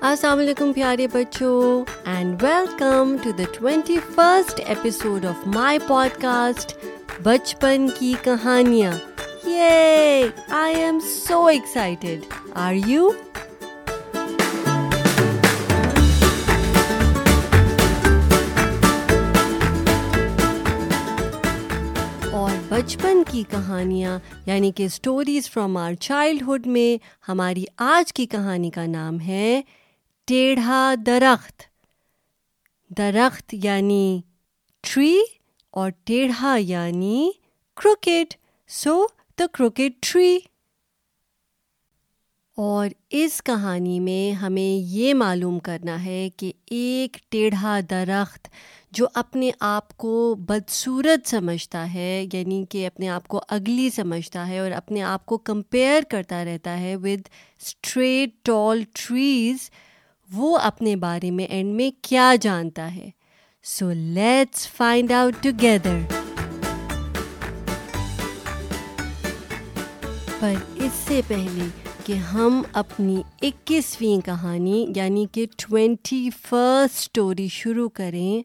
السلام علیکم پیارے بچوں and welcome to the twenty first episode of my podcast بچپن کی کہانیاں یہ I am so excited are you اور بچپن کی کہانیاں یعنی کہ اسٹوریز فرام آر چائلڈہڈ میں ہماری آج کی کہانی کا نام ہے ٹیڑھا درخت۔ درخت یعنی ٹری اور ٹیڑھا یعنی crooked so the crooked tree. اور اس کہانی میں ہمیں یہ معلوم کرنا ہے کہ ایک ٹیڑھا درخت جو اپنے آپ کو بدصورت سمجھتا ہے یعنی کہ اپنے آپ کو اگلی سمجھتا ہے اور اپنے آپ کو کمپیئر کرتا رہتا ہے ود اسٹریٹ ٹال ٹریز وہ اپنے بارے میں اینڈ میں کیا جانتا ہے؟ So let's find out together پر اس سے پہلے کہ ہم اپنی اکیسویں کہانی یعنی کہ ٹوینٹی فسٹ اسٹوری شروع کریں،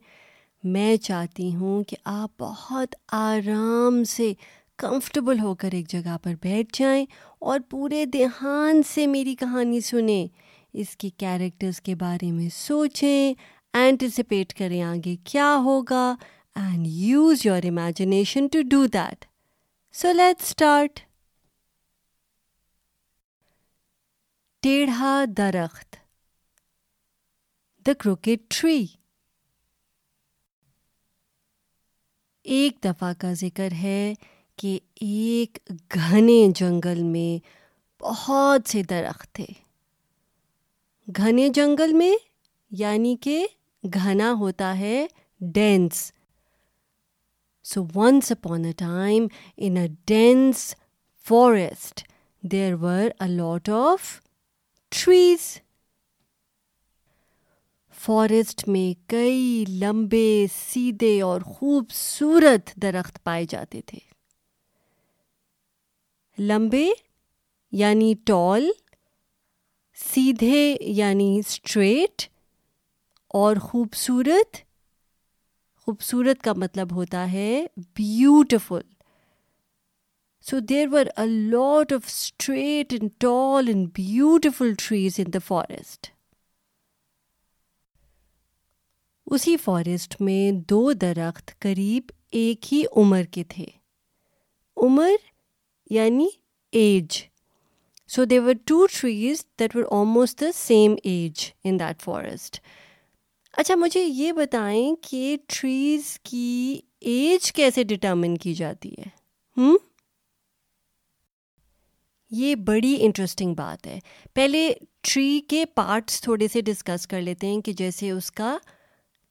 میں چاہتی ہوں کہ آپ بہت آرام سے کمفرٹیبل ہو کر ایک جگہ پر بیٹھ جائیں اور پورے دھیان سے میری کہانی سنیں۔ اس کی کیریکٹرس کے بارے میں سوچیں اینٹیسپیٹ کریں آگے کیا ہوگا and use your imagination to do that so let start ٹیڑھا درخت دا کروکٹ ٹری ایک دفعہ کا ذکر ہے کہ ایک گھنے جنگل میں بہت سے درخت تھے۔ گھنے جنگل میں یعنی کہ گھنا ہوتا ہے dense. So once upon a time in a dense forest there were a lot of trees forest میں کئی لمبے، سیدھے اور خوبصورت درخت پائے جاتے تھے۔ لمبے یعنی ٹال سیدھے یعنی اسٹریٹ اور خوبصورت خوبصورت کا مطلب ہوتا ہے beautiful so there were a lot of straight and tall and beautiful trees in the forest اسی فارسٹ میں دو درخت قریب ایک ہی عمر کے تھے۔ عمر یعنی age so there were two trees that were almost the same age in that forest اچھا مجھے یہ بتائیں کہ ٹریز کی ایج کیسے ڈٹرمن کی جاتی ہے؟ ہوں یہ بڑی انٹرسٹنگ بات ہے۔ پہلے ٹری کے پارٹس تھوڑے سے ڈسکس کر لیتے ہیں کہ جیسے اس کا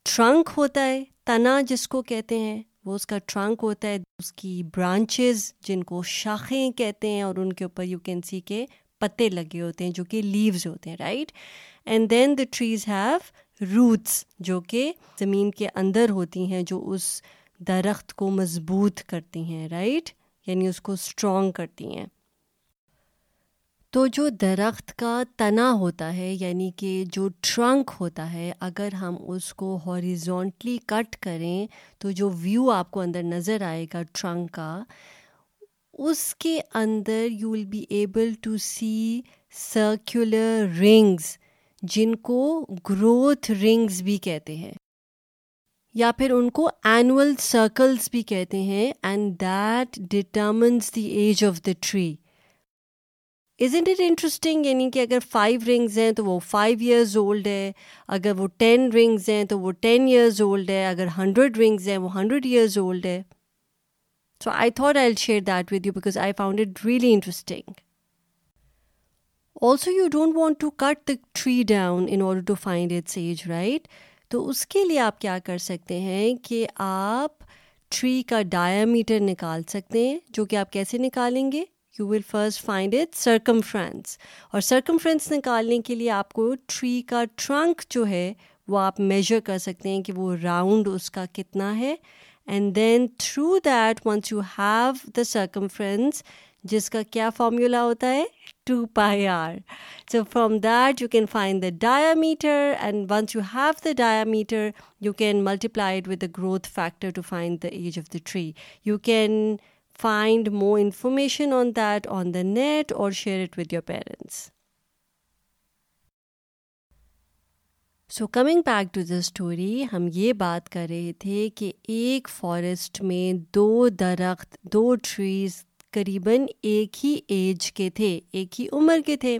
ٹرنک ہوتا ہے، تنا جس کو کہتے ہیں۔ وہ اس کا ٹرنک ہوتا ہے، اس کی برانچز جن کو شاخیں کہتے ہیں اور ان کے اوپر یو کین سی کے پتے لگے ہوتے ہیں جو کہ لیوز ہوتے ہیں right and then the trees have roots جو کہ زمین کے اندر ہوتی ہیں، جو اس درخت کو مضبوط کرتی ہیں رائٹ یعنی اس کو اسٹرانگ کرتی ہیں۔ تو جو درخت کا تنا ہوتا ہے یعنی کہ جو ٹرنک ہوتا ہے، اگر ہم اس کو ہاریزونٹلی کٹ کریں، تو جو ویو آپ کو اندر نظر آئے گا ٹرنک کا، اس کے اندر you will be able to see circular rings جن کو گروتھ رنگز بھی کہتے ہیں۔ یا پھر ان کو اینول سرکلس بھی کہتے ہیں and that determines the age of the tree isn't it interesting یعنی کہ اگر فائیو رنگز ہیں تو وہ فائیو ایئرز اولڈ ہے. اگر وہ ٹین رنگز ہیں تو وہ ٹین ایئرز اولڈ ہے. اگر ہنڈریڈ رنگز ہیں وہ ہنڈریڈ ایئرز اولڈ ہے. So I thought I share that with you because I found it really interesting also you don't want to cut the tree down in order to find its age right تو اس کے لیے آپ کیا کر سکتے ہیں کہ آپ ٹری کا ڈایا میٹر نکال سکتے ہیں جو کہ آپ کیسے نکالیں گے؟ You will first find it circumference اور سرکم فرینس نکالنے کے لیے آپ کو ٹری کا ٹرنک جو ہے وہ آپ میجر کر سکتے ہیں کہ وہ راؤنڈ اس کا کتنا ہے and then through that once you have the circumference جس کا کیا فارمولا ہوتا ہے 2 pi r. So from that you can find the diameter, and once you have the diameter, you can multiply it with the growth factor to find the age of the tree. You can find more information on that on the net or share it with your parents. So coming back to the story ہم یہ بات کر رہے تھے کہ ایک forest میں دو درخت دو ٹریز قریباً ایک ہی ایج کے تھے ایک ہی عمر کے تھے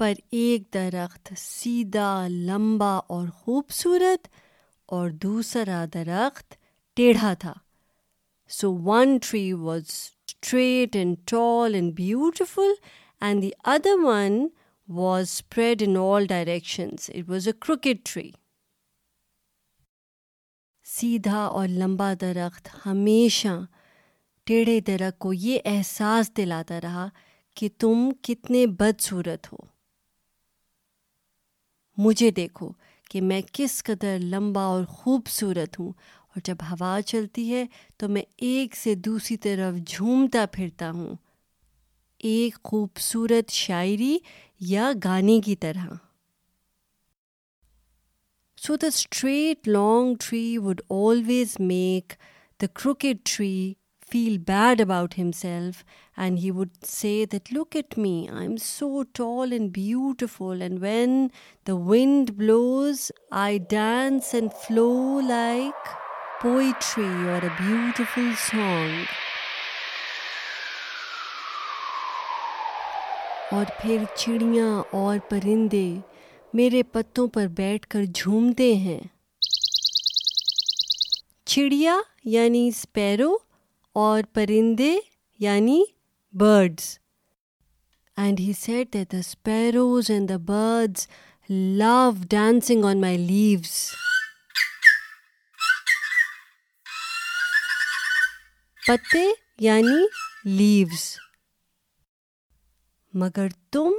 پر ایک درخت سیدھا لمبا اور خوبصورت اور دوسرا درخت ٹیڑھا تھا So one tree was straight and tall and beautiful, and the other one was spread in all directions. It was a crooked tree. سیدھا اور لمبا درخت ہمیشہ ٹیڑھے درخت کو یہ احساس دلاتا رہا کہ تم کتنے بدصورت ہو مجھے دیکھو کہ میں کس قدر لمبا اور خوبصورت ہوں اور جب ہوا چلتی ہے تو میں ایک سے دوسری طرف جھومتا پھرتا ہوں۔ ایک خوبصورت شاعری یا گانے کی طرح۔ So the straight long tree would always make the crooked tree feel bad about himself and he would say that look at me I am so tall and beautiful and when the wind blows I dance and flow like poetry or a beautiful song. اور پھر چڑیاں اور پرندے میرے پتوں پر بیٹھ کر جھومتے ہیں۔ چڑیا یعنی اسپیرو اور پرندے یعنی birds and he said that the sparrows and the birds love dancing on my leaves پتے یعنی لیوز۔ مگر تم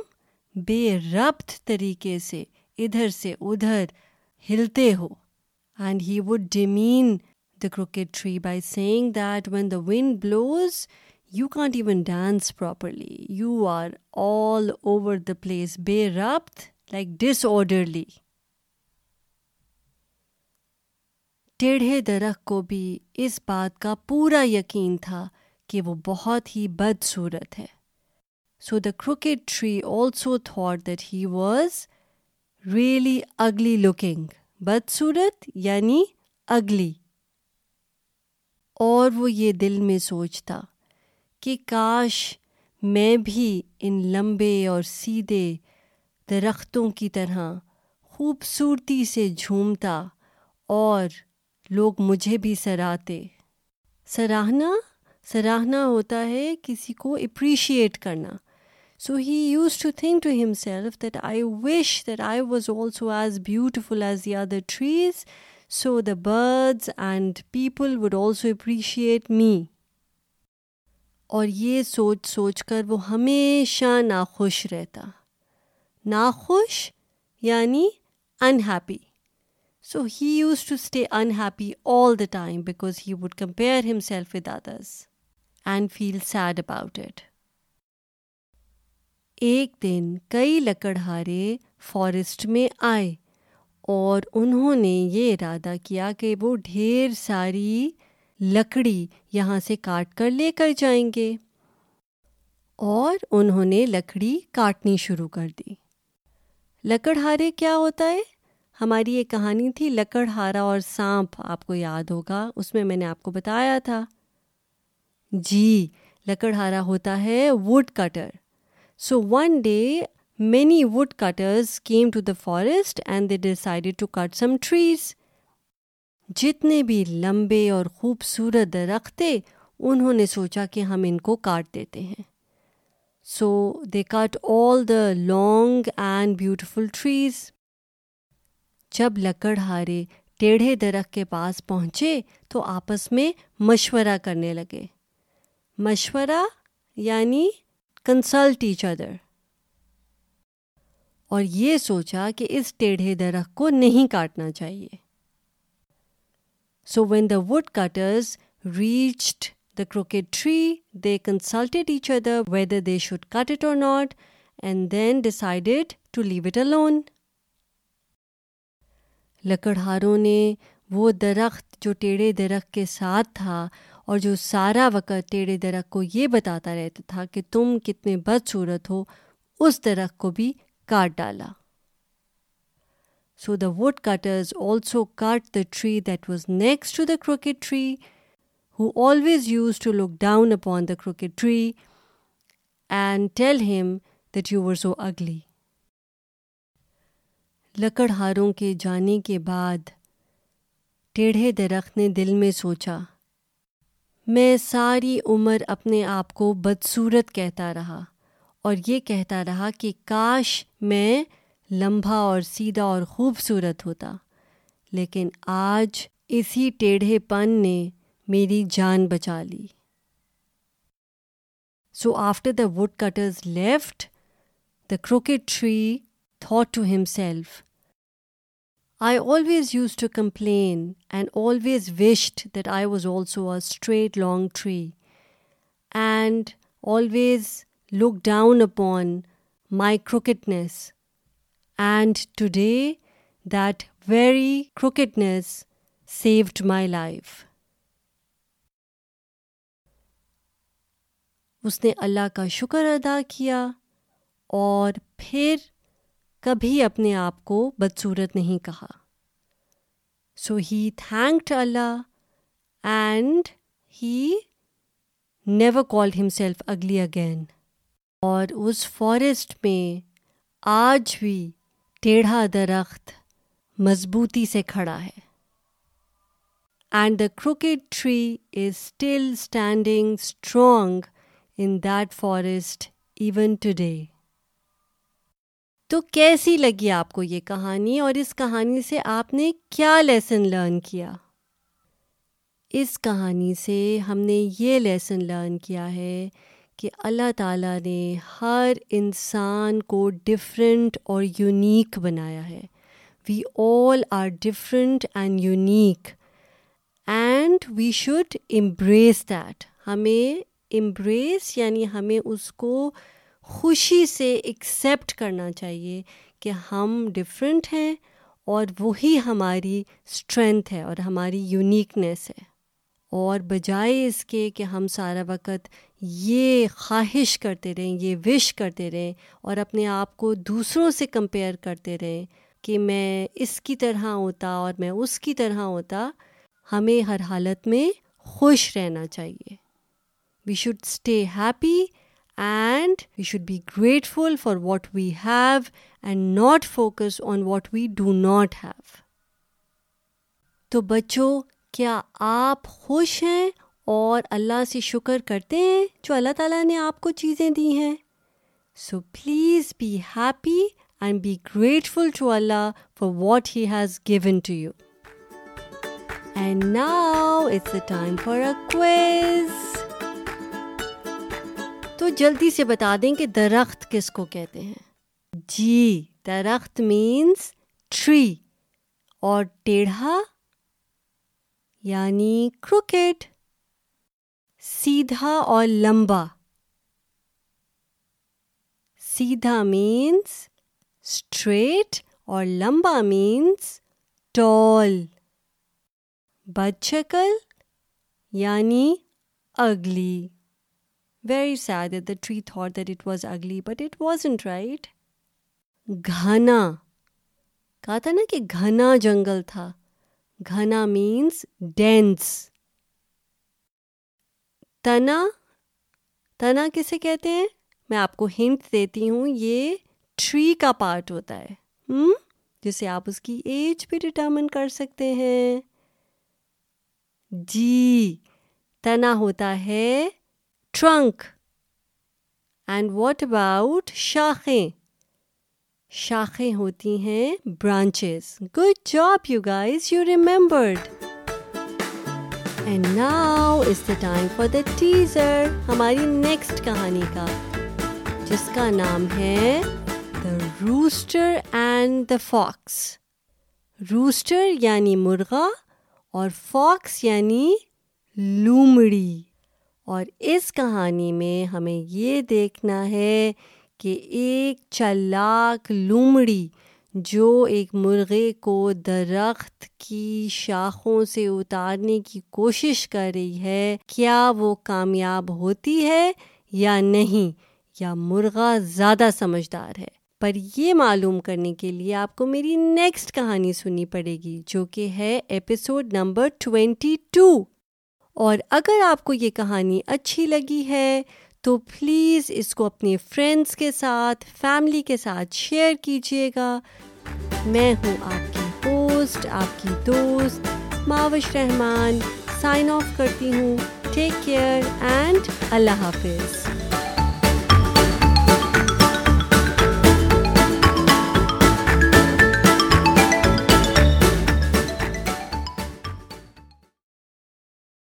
بے ربط طریقے سے ادھر سے ادھر ہلتے ہو۔ And he would demean the crooked tree by seeing that when the wind blows you can't even dance properly you are all over the place بے ربط لائک ڈس آڈرلی ٹیڑھے درخت کو بھی اس بات کا پورا یقین تھا کہ وہ بہت ہی بدسورت ہے۔ So the crooked tree also thought that he was really ugly looking بدسورت یعنی اگلی۔ اور وہ یہ دل میں سوچتا کہ کاش میں بھی ان لمبے اور سیدھے درختوں کی طرح خوبصورتی سے جھومتا اور لوگ مجھے بھی سراہتے۔ سراہنا سراہنا ہوتا ہے کسی کو اپریشیٹ کرنا۔ So he used to think to himself that I wish that I was also as beautiful as the other trees so the birds and people would also appreciate me اور یہ سوچ سوچ کر وہ ہمیشہ ناخوش رہتا۔ ناخوش یعنی unhappy so he used to stay unhappy all the time because he would compare himself with others and feel sad about it ایک دن کئی لکڑہارے فارسٹ میں آئے اور انہوں نے یہ ارادہ کیا کہ وہ ڈھیر ساری لکڑی یہاں سے کاٹ کر لے کر جائیں گے اور انہوں نے لکڑی کاٹنی شروع کر دی۔ لکڑہارے کیا ہوتا ہے؟ ہماری یہ کہانی تھی لکڑ، ہارا اور سانپ، آپ کو یاد ہوگا، اس میں میں نے آپ کو بتایا تھا۔ جی لکڑ، ہارا ہوتا ہے woodcutter so one day many woodcutters came to the forest and they decided to cut some trees جتنے بھی لمبے اور خوبصورت درخت تھے، انہوں نے سوچا کہ ہم ان کو کاٹ دیتے ہیں۔ So they cut all the long and beautiful trees جب لکڑ ہارے ٹیڑھے درخت کے پاس پہنچے تو آپس میں مشورہ کرنے لگے۔ مشورہ یعنی کنسلٹ ایچ ادر اور یہ سوچا کہ اس ٹیڑھے درخت کو نہیں کاٹنا چاہیے۔ So when the woodcutters reached the crooked tree they consulted each other whether they should cut it or not and then decided to leave it alone لکڑہاروں نے وہ درخت جو ٹیڑھے درخت کے ساتھ تھا اور جو سارا وقت ٹیڑھے درخت کو یہ بتاتا رہتا تھا کہ تم کتنے بدصورت ہو، اس درخت کو بھی کاٹ ڈالا۔ So the woodcutters also cut the tree that was next to the crooked tree who always used to look down upon the crooked tree and tell him that you were so ugly لکڑہاروں کے جانے کے بعد ٹیڑھے درخت نے دل میں سوچا، میں ساری عمر اپنے آپ کو بدصورت کہتا رہا اور یہ کہتا رہا کہ کاش میں لمبا اور سیدھا اور خوبصورت ہوتا۔ لیکن آج اسی ٹیڑھے پن نے میری جان بچا لی۔ So after the wood cutters left the crooked tree thought to him I always used to complain and always wished that I was also a straight long tree and always look down upon my crookedness and today that very crookedness saved my life اس نے اللہ کا شکر ادا کیا اور پھر کبھی اپنے آپ کو بدصورت نہیں کہا۔ So he thanked Allah and he never called himself ugly again اور اس فارسٹ میں آج بھی ٹیڑھا درخت مضبوطی سے کھڑا ہے۔ And the crooked tree is still standing strong in that forest even today تو کیسی لگی آپ کو یہ کہانی اور اس کہانی سے آپ نے کیا لیسن لرن کیا؟ اس کہانی سے ہم نے یہ لیسن لرن کیا ہے کہ اللہ تعالیٰ نے ہر انسان کو ڈفرینٹ اور یونیک بنایا ہے۔ We all are different and unique and we should embrace that ہمیں امبریس یعنی ہمیں اس کو خوشی سے ایکسیپٹ کرنا چاہیے کہ ہم ڈفرینٹ ہیں اور وہی ہماری اسٹرینتھ ہے اور ہماری یونیکنیس ہے۔ اور بجائے اس کے کہ ہم سارا وقت یہ خواہش کرتے رہیں، یہ وش کرتے رہیں اور اپنے آپ کو دوسروں سے کمپیئر کرتے رہیں کہ میں اس کی طرح ہوتا اور میں اس کی طرح ہوتا، ہمیں ہر حالت میں خوش رہنا چاہیے۔ We should stay happy and we should be grateful for what we have and not focus on what we do not have تو بچوں، کیا آپ خوش ہیں اور اللہ سے شکر کرتے ہیں جو اللہ تعالیٰ نے آپ کو چیزیں دی ہیں؟ So please be happy and be grateful to Allah for what he has given to you and now it's a time for a quiz تو جلدی سے بتا دیں کہ درخت کس کو کہتے ہیں۔ جی درخت مینس ٹری اور ٹیڑھا یعنی کرکٹ سیدھا اور لمبا۔ سیدھا مینس اسٹریٹ اور لمبا مینس ٹال بد شکل یعنی ugly. Very sad that the tree thought that it was ugly but it wasn't right گھنا کہا تھا نا کہ گھنا جنگل تھا گھنا مینس ڈینس تنا تنا کسے کہتے ہیں میں آپ کو ہنٹ دیتی ہوں یہ ٹری کا پارٹ ہوتا ہے جسے آپ اس کی ایج بھی ڈٹرمن کر سکتے ہیں جی تنا ہوتا ہے ٹرنک اینڈ واٹ اباؤٹ شاخیں شاخیں ہوتی ہیں branches good job you guys you remembered and now is the time for the teaser ہماری نیکسٹ کہانی کا جس کا نام ہے the rooster and the fox rooster یعنی مرغا اور فاکس یعنی لومڑی اور اس کہانی میں ہمیں یہ دیکھنا ہے کہ ایک چلاک لومڑی جو ایک مرغے کو درخت کی شاخوں سے اتارنے کی کوشش کر رہی ہے، کیا وہ کامیاب ہوتی ہے یا نہیں؟ یا مرغا زیادہ سمجھدار ہے؟ پر یہ معلوم کرنے کے لیے آپ کو میری نیکسٹ کہانی سننی پڑے گی، جو کہ ہے ایپیسوڈ نمبر ٹوینٹی ٹو اور اگر آپ کو یہ کہانی اچھی لگی ہے تو پلیز اس کو اپنے فرینڈس کے ساتھ، فیملی کے ساتھ شیئر کیجیے گا۔ میں ہوں آپ کی ہوسٹ، آپ کی دوست ماوش رحمان سائن آف کرتی ہوں۔ ٹیک کیئر اینڈ اللہ حافظ۔